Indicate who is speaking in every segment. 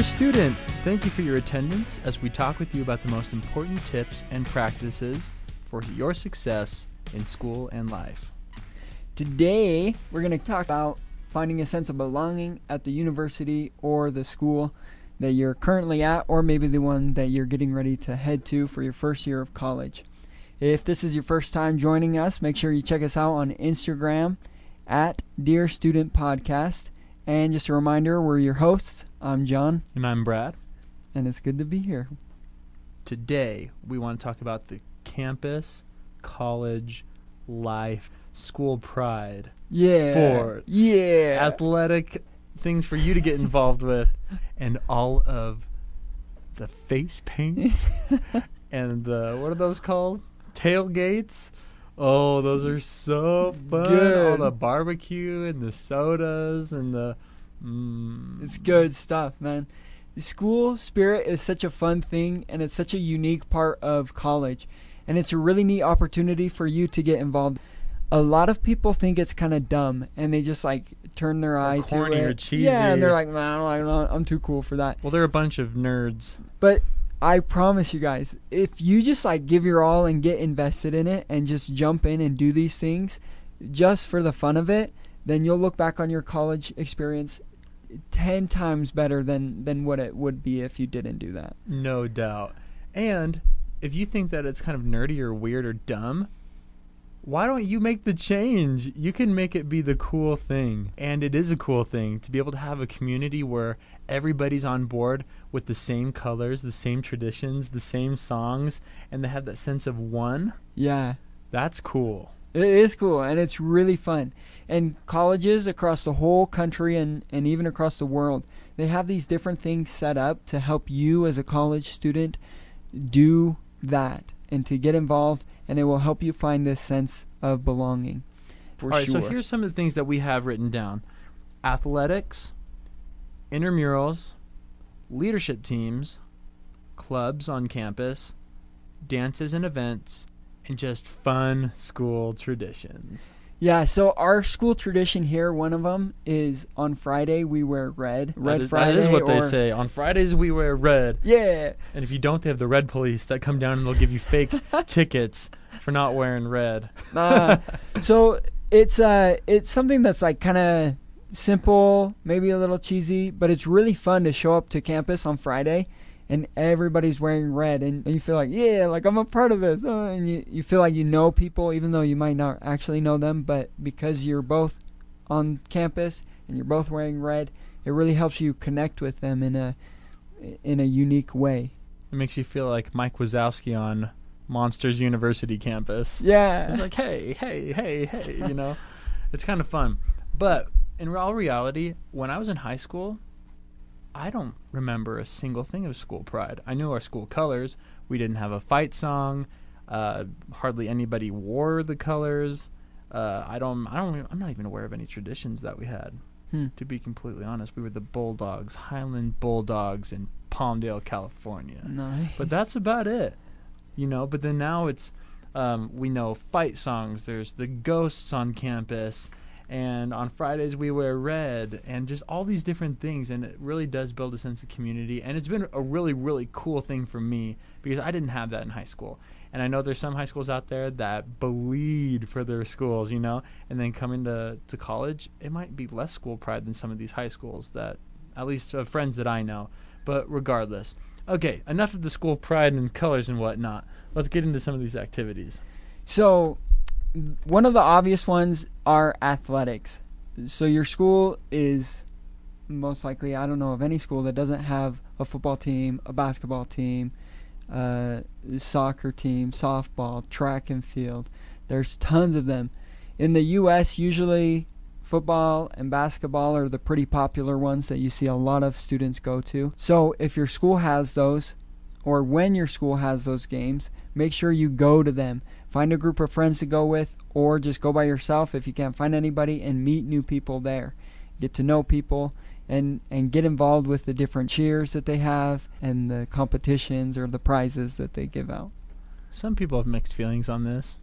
Speaker 1: Dear student, thank you for your attendance as we talk with you about the most important tips and practices for your success in school and life.
Speaker 2: Today, we're going to talk about finding a sense of belonging at the university or the school that you're currently at, or maybe the one that you're getting ready to head to for your first year of college. If this is your first time joining us, make sure you check us out on Instagram at Dear Student Podcast. And just a reminder, we're your hosts. I'm John,
Speaker 1: And I'm Brad.
Speaker 2: and it's good to be here.
Speaker 1: Today, we want to talk about the campus, college, life, school pride,
Speaker 2: Yeah.
Speaker 1: Sports.
Speaker 2: Yeah.
Speaker 1: athletic things for you to get involved with, and all of the face paint and the what are those called? Tailgates. Oh, those are so fun! All
Speaker 2: Good.
Speaker 1: the barbecue and the sodas and the. Mm,
Speaker 2: It's good stuff, man. The school spirit is such a fun thing, and it's such a unique part of college. And it's a really neat opportunity for you to get involved. A lot of people think it's kind of dumb, and they just like turn their eye
Speaker 1: corny
Speaker 2: to it.
Speaker 1: or cheesy.
Speaker 2: Yeah, and they're like, "Man, I'm, I'm too cool for that."
Speaker 1: Well, they're a bunch of nerds.
Speaker 2: But I promise you guys, if you just like give your all and get invested in it, and just jump in and do these things, just for the fun of it, then you'll look back on your college experience ten times better than than what it would be if you didn't do that.
Speaker 1: No doubt. And if you think that it's kind of nerdy or weird or dumb, why don't you make the change? You can make it be the cool thing. And it is a cool thing to be able to have a community where everybody's on board with the same colors, the same traditions, the same songs, and they have that sense of one.
Speaker 2: Yeah,
Speaker 1: That's cool.
Speaker 2: it is cool and it's really fun. And colleges across the whole country and and even across the world, they have these different things set up to help you as a college student do that and to get involved and it will help you find this sense of belonging. For
Speaker 1: All right,
Speaker 2: sure.
Speaker 1: so here's some of the things that we have written down athletics, intramurals, leadership teams, clubs on campus, dances and events, and just fun school traditions.
Speaker 2: Yeah, so our school tradition here, one of them is on Friday we wear red. Red
Speaker 1: that is,
Speaker 2: Friday.
Speaker 1: That is what they say. On Fridays, we wear red.
Speaker 2: Yeah.
Speaker 1: And if you don't, they have the red police that come down and they'll give you fake tickets for not wearing red.
Speaker 2: Uh, so it's uh it's something that's like kind of simple, maybe a little cheesy, but it's really fun to show up to campus on Friday and everybody's wearing red and, and you feel like yeah like i'm a part of this uh, and you, you feel like you know people even though you might not actually know them but because you're both on campus and you're both wearing red it really helps you connect with them in a in a unique way
Speaker 1: It makes you feel like Mike Wazowski on Monsters University campus.
Speaker 2: yeah
Speaker 1: It's like, hey, hey, hey, hey, you know? It's kind of fun. But in all reality, when I was in high school, I don't remember a single thing of school pride. I knew our school colors. We didn't have a fight song. Uh, hardly anybody wore the colors. Uh, I don't. I don't. I'm not even aware of any traditions that we had.
Speaker 2: Hmm.
Speaker 1: To be completely honest, we were the Bulldogs, Highland Bulldogs in Palmdale, California.
Speaker 2: nice
Speaker 1: But that's about it, you know. But then now it's um, we know fight songs. There's the ghosts on campus, and on Fridays we wear red, and just all these different things. And it really does build a sense of community. And it's been a really, really cool thing for me because I didn't have that in high school. And I know there's some high schools out there that bleed for their schools, you know. And then coming to to college, it might be less school pride than some of these high schools that, at least uh, friends that I know. But regardless, Okay, enough of the school pride and colors and whatnot. Let's get into some of these activities.
Speaker 2: So, one of the obvious ones are athletics. So, your school is most likely, I don't know of any school that doesn't have a football team, a basketball team, uh, soccer team, softball, track and field. There's tons of them. In the U.S., usually football and basketball are the pretty popular ones that you see a lot of students go to. So, if your school has those, or when your school has those games, make sure you go to them. Find a group of friends to go with, or just go by yourself if you can't find anybody and meet new people there. Get to know people and, and get involved with the different cheers that they have and the competitions or the prizes that they give out.
Speaker 1: Some people have mixed feelings on this,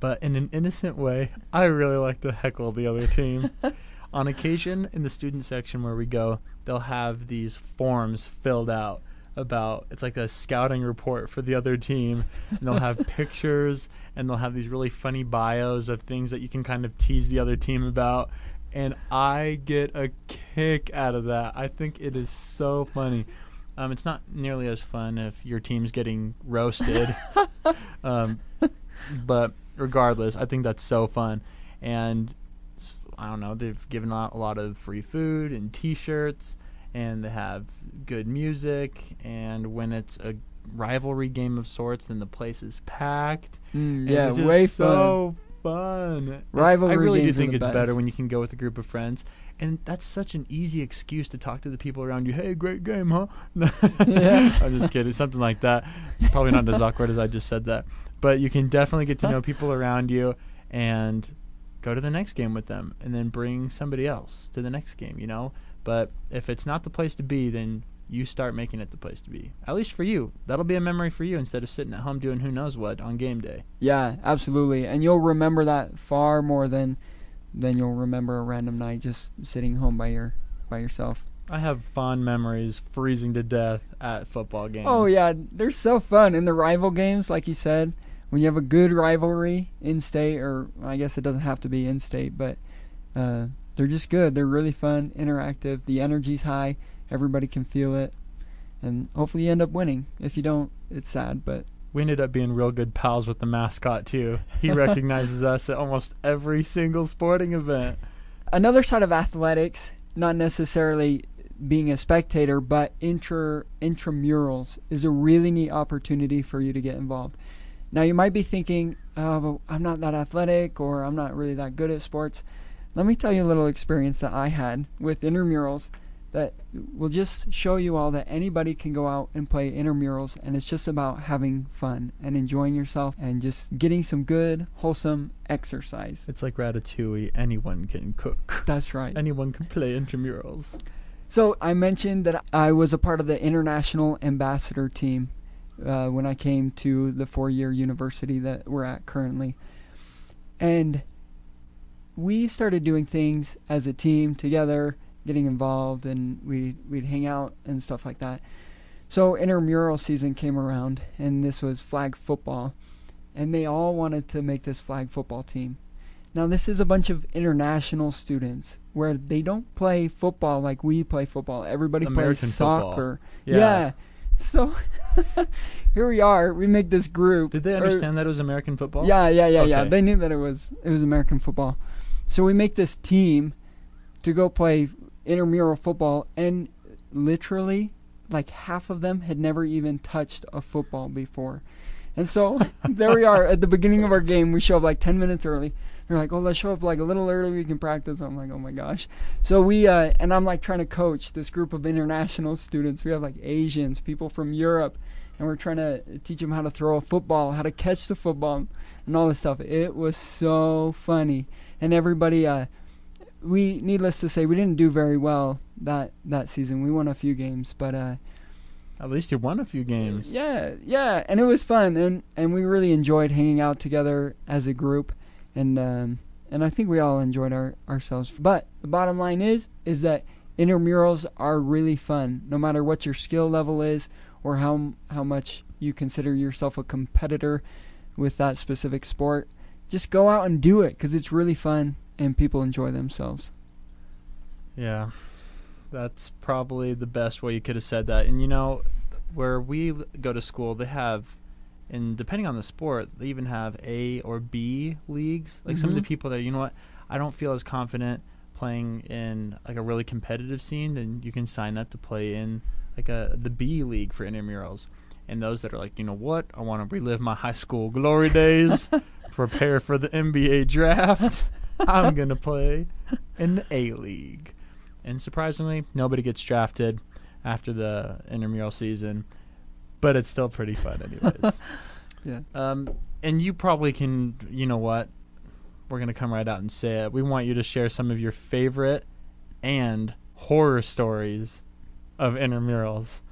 Speaker 1: but in an innocent way, I really like to heckle the other team. on occasion in the student section where we go, they'll have these forms filled out about it's like a scouting report for the other team and they'll have pictures and they'll have these really funny bios of things that you can kind of tease the other team about and I get a kick out of that. I think it is so funny. Um, it's not nearly as fun if your team's getting roasted. um, but regardless, I think that's so fun. And I don't know, they've given out a lot of free food and T-shirts, and they have good music. And when it's a rivalry game of sorts, then the place is packed.
Speaker 2: Mm,
Speaker 1: and
Speaker 2: yeah,
Speaker 1: it's
Speaker 2: way fun.
Speaker 1: so fun. It's-
Speaker 2: Rivalry
Speaker 1: I really do think it's better when you can go with a group of friends, and that's such an easy excuse to talk to the people around you. Hey, great game, huh?
Speaker 2: Yeah.
Speaker 1: I'm just kidding. Something like that. Probably not as awkward as I just said that, but you can definitely get to know people around you and go to the next game with them, and then bring somebody else to the next game. You know, but if it's not the place to be, then you start making it the place to be. At least for you, that'll be a memory for you instead of sitting at home doing who knows what on game day.
Speaker 2: Yeah, absolutely. And you'll remember that far more than than you'll remember a random night just sitting home by your by yourself.
Speaker 1: I have fond memories freezing to death at football games.
Speaker 2: Oh yeah, they're so fun. In the rival games, like you said, when you have a good rivalry in state or I guess it doesn't have to be in state, but uh, they're just good. They're really fun, interactive. The energy's high. Everybody can feel it. And hopefully you end up winning. If you don't, it's sad, but
Speaker 1: We ended up being real good pals with the mascot too. He recognizes us at almost every single sporting event.
Speaker 2: another side of athletics, not necessarily being a spectator, but intra intramurals is a really neat opportunity for you to get involved. Now you might be thinking, "Oh, but I'm not that athletic, or I'm not really that good at sports." Let me tell you a little experience that I had with intramurals that will just show you all that anybody can go out and play intramurals, and it's just about having fun and enjoying yourself and just getting some good, wholesome exercise.
Speaker 1: It's like Ratatouille. Anyone can cook.
Speaker 2: That's right.
Speaker 1: Anyone can play intramurals.
Speaker 2: So I mentioned that I was a part of the international ambassador team uh, when I came to the four-year university that we're at currently, and we started doing things as a team together, getting involved, and we we'd hang out and stuff like that. So intramural season came around, and this was flag football, and they all wanted to make this flag football team. Now this is a bunch of international students where they don't play football like we play football. Everybody
Speaker 1: American
Speaker 2: plays soccer.
Speaker 1: Yeah.
Speaker 2: Yeah. So here we are. We make this group.
Speaker 1: Did they
Speaker 2: or-
Speaker 1: understand that it was American football?
Speaker 2: yeah, yeah, yeah, yeah. They knew that it was it was American football. So we make this team to go play intramural football and literally like half of them had never even touched a football before. And so there we are at the beginning of our game. We show up like 10 minutes early. They're like, "Oh, let's show up like a little early. We can practice." I'm like, "Oh my gosh!" So we uh, and I'm like trying to coach this group of international students. We have like Asians, people from Europe, and we're trying to teach them how to throw a football, how to catch the football, and all this stuff. It was so funny, and everybody. Uh, we needless to say, we didn't do very well that that season. We won a few games, but uh,
Speaker 1: At least you won a few games.
Speaker 2: yeah, yeah, and it was fun, and and we really enjoyed hanging out together as a group, and um, and I think we all enjoyed our ourselves. But the bottom line is is that intramurals are really fun, no matter what your skill level is or how how much you consider yourself a competitor with that specific sport. Just go out and do it because it's really fun and people enjoy themselves.
Speaker 1: Yeah, that's probably the best way you could have said that. And you know, where we go to school, they have, and depending on the sport, they even have A or B leagues. Like some of the
Speaker 2: Mhm.
Speaker 1: people there, you know what? I don't feel as confident playing in like a really competitive scene. Then you can sign up to play in like a the B league for intramurals. And those that are like, you know what? I want to relive my high school glory days, prepare for the NBA draft. I'm gonna play in the A League. And surprisingly, nobody gets drafted after the intramural season, but it's still pretty fun, anyways.
Speaker 2: Yeah.
Speaker 1: Um, and you probably can, you know what? We're gonna come right out and say it. We want you to share some of your favorite and horror stories of intramurals.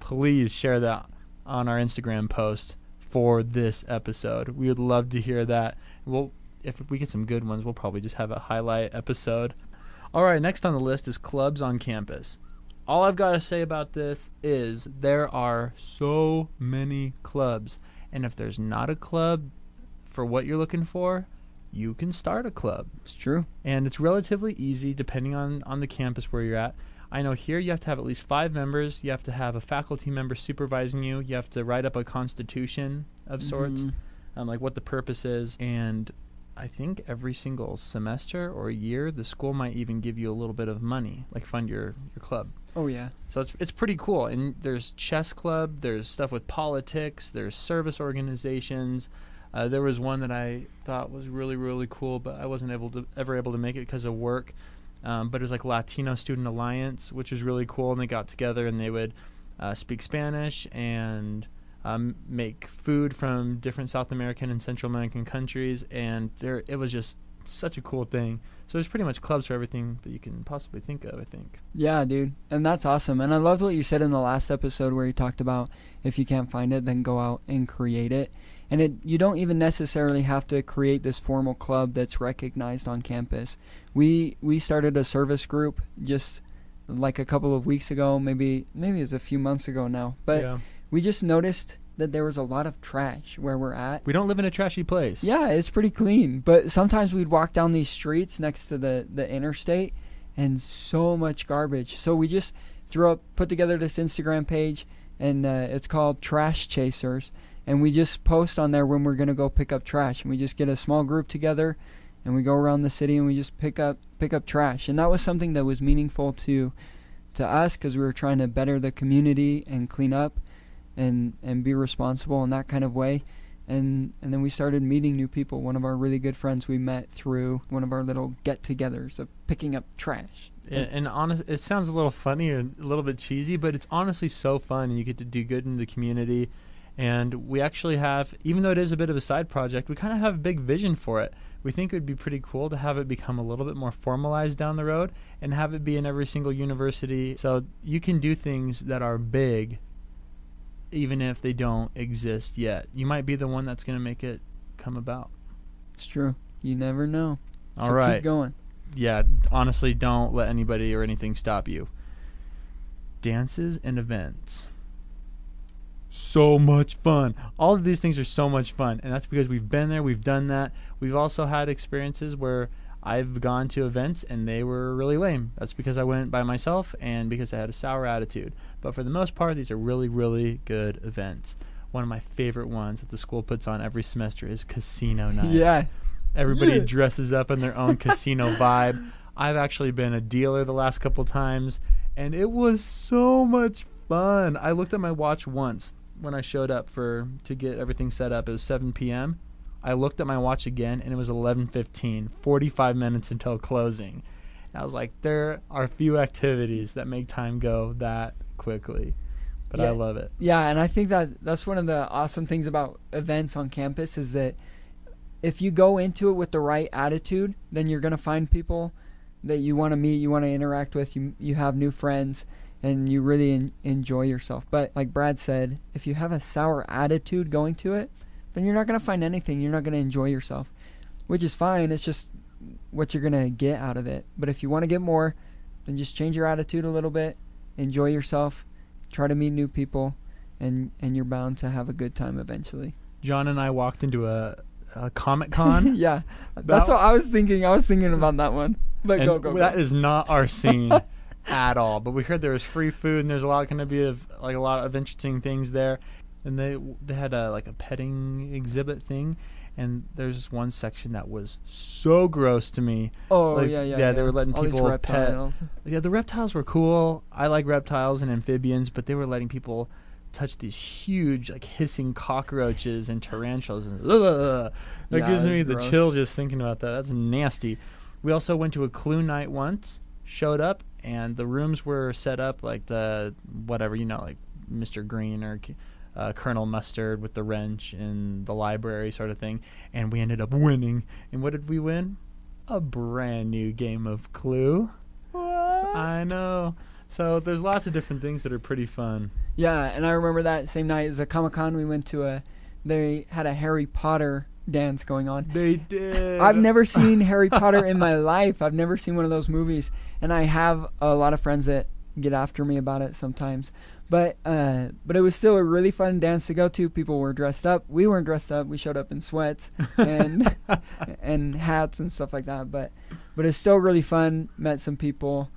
Speaker 1: Please share that on our Instagram post for this episode. We would love to hear that. We'll if we get some good ones, we'll probably just have a highlight episode All right, next on the list is clubs on campus. All I've got to say about this is there are so many clubs. And if there's not a club for what you're looking for, you can start a club.
Speaker 2: It's true.
Speaker 1: And it's relatively easy depending on, on the campus where you're at. I know here you have to have at least five members. You have to have a faculty member supervising you. You have to write up a constitution of sorts,
Speaker 2: Mhm.
Speaker 1: um, like what the purpose is. And I think every single semester or year, the school might even give you a little bit of money, like fund your, your club.
Speaker 2: Oh yeah.
Speaker 1: So it's it's pretty cool. And there's chess club. There's stuff with politics. There's service organizations. Uh, there was one that I thought was really really cool, but I wasn't able to ever able to make it because of work. Um, but it was like Latino Student Alliance, which was really cool. And they got together and they would uh, speak Spanish and um, make food from different South American and Central American countries. And there, it was just such a cool thing. So there's pretty much clubs for everything that you can possibly think of. I think.
Speaker 2: Yeah, dude. And that's awesome. And I loved what you said in the last episode where you talked about if you can't find it, then go out and create it. And it you don't even necessarily have to create this formal club that's recognized on campus. We we started a service group just like a couple of weeks ago, maybe maybe it's a few months ago now. But
Speaker 1: yeah.
Speaker 2: we just noticed that there was a lot of trash where we're at.
Speaker 1: We don't live in a trashy place.
Speaker 2: Yeah, it's pretty clean. But sometimes we'd walk down these streets next to the, the interstate and so much garbage. So we just threw up, put together this Instagram page, and uh, it's called Trash Chasers. And we just post on there when we're going to go pick up trash. And we just get a small group together and we go around the city and we just pick up pick up trash. And that was something that was meaningful to to us because we were trying to better the community and clean up and and be responsible in that kind of way and and then we started meeting new people one of our really good friends we met through one of our little get-togethers of picking up trash
Speaker 1: And, and honest, it sounds a little funny and a little bit cheesy, but it's honestly so fun, and you get to do good in the community. And we actually have, even though it is a bit of a side project, we kind of have a big vision for it. We think it would be pretty cool to have it become a little bit more formalized down the road and have it be in every single university. So you can do things that are big, even if they don't exist yet. You might be the one that's going to make it come about.
Speaker 2: it's true you never know
Speaker 1: All
Speaker 2: so
Speaker 1: right.
Speaker 2: keep going
Speaker 1: yeah, honestly, don't let anybody or anything stop you. Dances and events. So much fun. All of these things are so much fun, and that's because we've been there, we've done that. We've also had experiences where I've gone to events and they were really lame. That's because I went by myself and because I had a sour attitude. But for the most part, these are really, really good events. One of my favorite ones that the school puts on every semester is casino night.
Speaker 2: yeah
Speaker 1: Everybody
Speaker 2: Yeah.
Speaker 1: dresses up in their own casino vibe. I've actually been a dealer the last couple times, and it was so much fun. I looked at my watch once when I showed up for to get everything set up. It was 7 p.m. I looked at my watch again, and it was 11:15. 45 minutes until closing. And I was like, there are few activities that make time go that quickly, but I love it.
Speaker 2: Yeah, and I think that that's one of the awesome things about events on campus is that if you go into it with the right attitude, then you're gonna find people that you want to meet, you want to interact with, you you have new friends, and you really en- enjoy yourself. But like Brad said, if you have a sour attitude going to it, then you're not gonna find anything. You're not gonna enjoy yourself, which is fine. It's just what you're gonna get out of it. But if you want to get more, then just change your attitude a little bit, enjoy yourself, try to meet new people, and and you're bound to have a good time eventually.
Speaker 1: John and I walked into a, a Comic Con.
Speaker 2: yeah, that's what I was thinking. I was thinking about that one. But
Speaker 1: and
Speaker 2: go go
Speaker 1: that
Speaker 2: go.
Speaker 1: is not our scene at all. But we heard there was free food, and there's a lot going to be of like a lot of interesting things there. And they they had a like a petting exhibit thing, and there's this one section that was so gross to me.
Speaker 2: oh
Speaker 1: like,
Speaker 2: yeah, yeah,
Speaker 1: yeah, they were letting
Speaker 2: All
Speaker 1: people pet-
Speaker 2: reptiles.
Speaker 1: Yeah, the reptiles were cool. I like reptiles and amphibians, but they were letting people touch these huge like hissing cockroaches and tarantulas and ugh, that
Speaker 2: Yeah,
Speaker 1: gives me
Speaker 2: was
Speaker 1: the
Speaker 2: gross.
Speaker 1: chill just thinking about that that's nasty we also went to a clue night once showed up and the rooms were set up like the whatever you know like mr green or uh, colonel mustard with the wrench in the library sort of thing and we ended up winning and what did we win a brand new game of clue What I know. So there's lots of different things that are pretty fun.
Speaker 2: Yeah, and I remember that same night as a Comic Con we went to a they had a Harry Potter dance going on.
Speaker 1: They did.
Speaker 2: I've never seen Harry Potter in my life. I've never seen one of those movies, and I have a lot of friends that get after me about it sometimes. But uh, but it was still a really fun dance to go to. People were dressed up. We weren't dressed up. We showed up in sweats and and hats and stuff like that. But but it's still really fun. Met some people.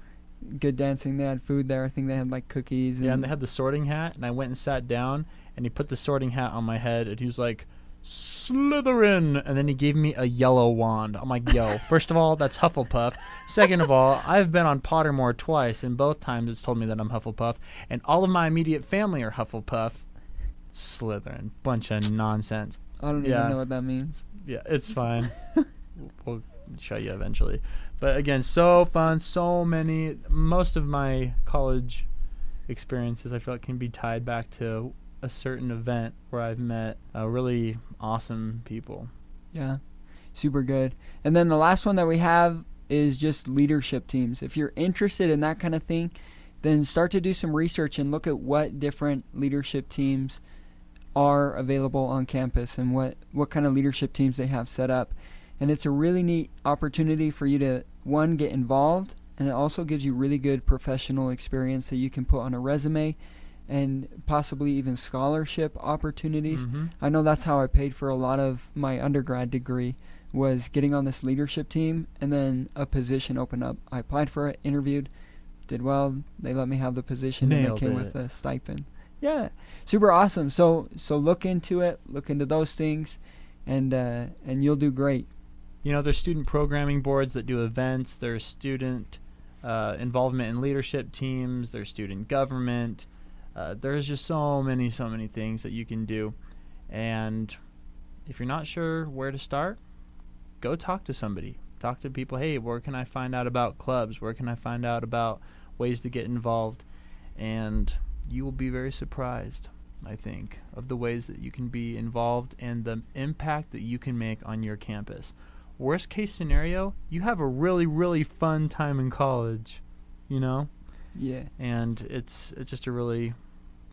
Speaker 2: Good dancing. They had food there. I think they had like cookies.
Speaker 1: Yeah, and they had the sorting hat, and I went and sat down, and he put the sorting hat on my head, and he was like, Slytherin, and then he gave me a yellow wand. I'm like, yo, first of all, that's Hufflepuff. Second of all, I've been on Pottermore twice, and both times it's told me that I'm Hufflepuff, and all of my immediate family are Hufflepuff. Slytherin, bunch of nonsense.
Speaker 2: I don't
Speaker 1: Yeah.
Speaker 2: even know what that means.
Speaker 1: Yeah, it's fine. we'll show you eventually. But again, so fun. So many. Most of my college experiences, I feel like, can be tied back to a certain event where I've met uh, really awesome people.
Speaker 2: Yeah, super good. And then the last one that we have is just leadership teams. If you're interested in that kind of thing, then start to do some research and look at what different leadership teams are available on campus and what, what kind of leadership teams they have set up. And it's a really neat opportunity for you to, one, get involved, and it also gives you really good professional experience that you can put on a resume and possibly even scholarship opportunities.
Speaker 1: Mhm.
Speaker 2: I know that's how I paid for a lot of my undergrad degree was getting on this leadership team and then a position opened up. I applied for it, interviewed, did well, they let me have the position and
Speaker 1: Nailed
Speaker 2: it came
Speaker 1: it.
Speaker 2: with a stipend. Yeah. Super awesome. So so look into it, look into those things and uh, and you'll do great.
Speaker 1: You know, there's student programming boards that do events. There's student uh, involvement in leadership teams. There's student government. Uh, there's just so many, so many things that you can do. And if you're not sure where to start, go talk to somebody. Talk to people. Hey, where can I find out about clubs? Where can I find out about ways to get involved? And you will be very surprised, I think, of the ways that you can be involved and the impact that you can make on your campus. Worst case scenario, you have a really, really fun time in college, you know?
Speaker 2: Yeah.
Speaker 1: and it's it's just a really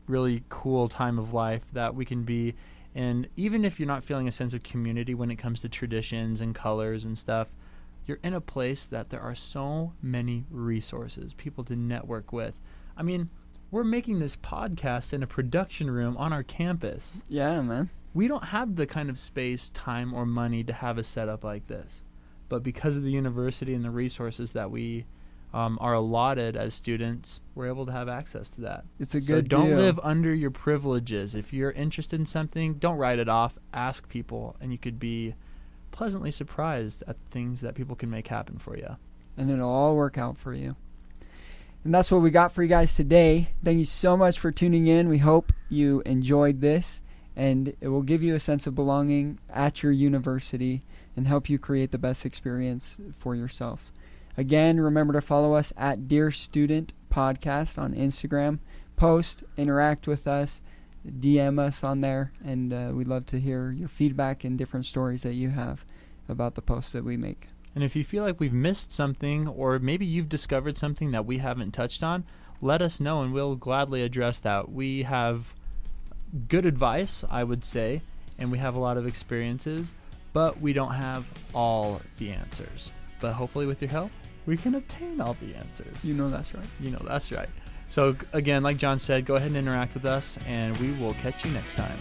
Speaker 1: really cool time of life that we can be and even if you're not feeling a sense of community when it comes to traditions and colors and stuff you're in a place that there are so many resources people to network with i mean we're making this podcast in a production room on our campus
Speaker 2: Yeah, man.
Speaker 1: we don't have the kind of space, time, or money to have a setup like this. But because of the university and the resources that we um, are allotted as students, we're able to have access to that.
Speaker 2: It's a
Speaker 1: so
Speaker 2: good
Speaker 1: don't
Speaker 2: deal.
Speaker 1: live under your privileges. If you're interested in something, don't write it off. Ask people, and you could be pleasantly surprised at the things that people can make happen for you.
Speaker 2: and it'll all work out for you. And that's what we got for you guys today. Thank you so much for tuning in. We hope you enjoyed this and it will give you a sense of belonging at your university and help you create the best experience for yourself. Again, remember to follow us at Dear Student Podcast on Instagram. Post, interact with us, DM us on there, and uh, we'd love to hear your feedback and different stories that you have about the posts that we make.
Speaker 1: And if you feel like we've missed something, or maybe you've discovered something that we haven't touched on, let us know and we'll gladly address that. We have good advice, I would say, and we have a lot of experiences, but we don't have all the answers. But hopefully, with your help, we can obtain all the answers.
Speaker 2: You know that's right.
Speaker 1: You know, that's right. So, again, like John said, go ahead and interact with us, and we will catch you next time.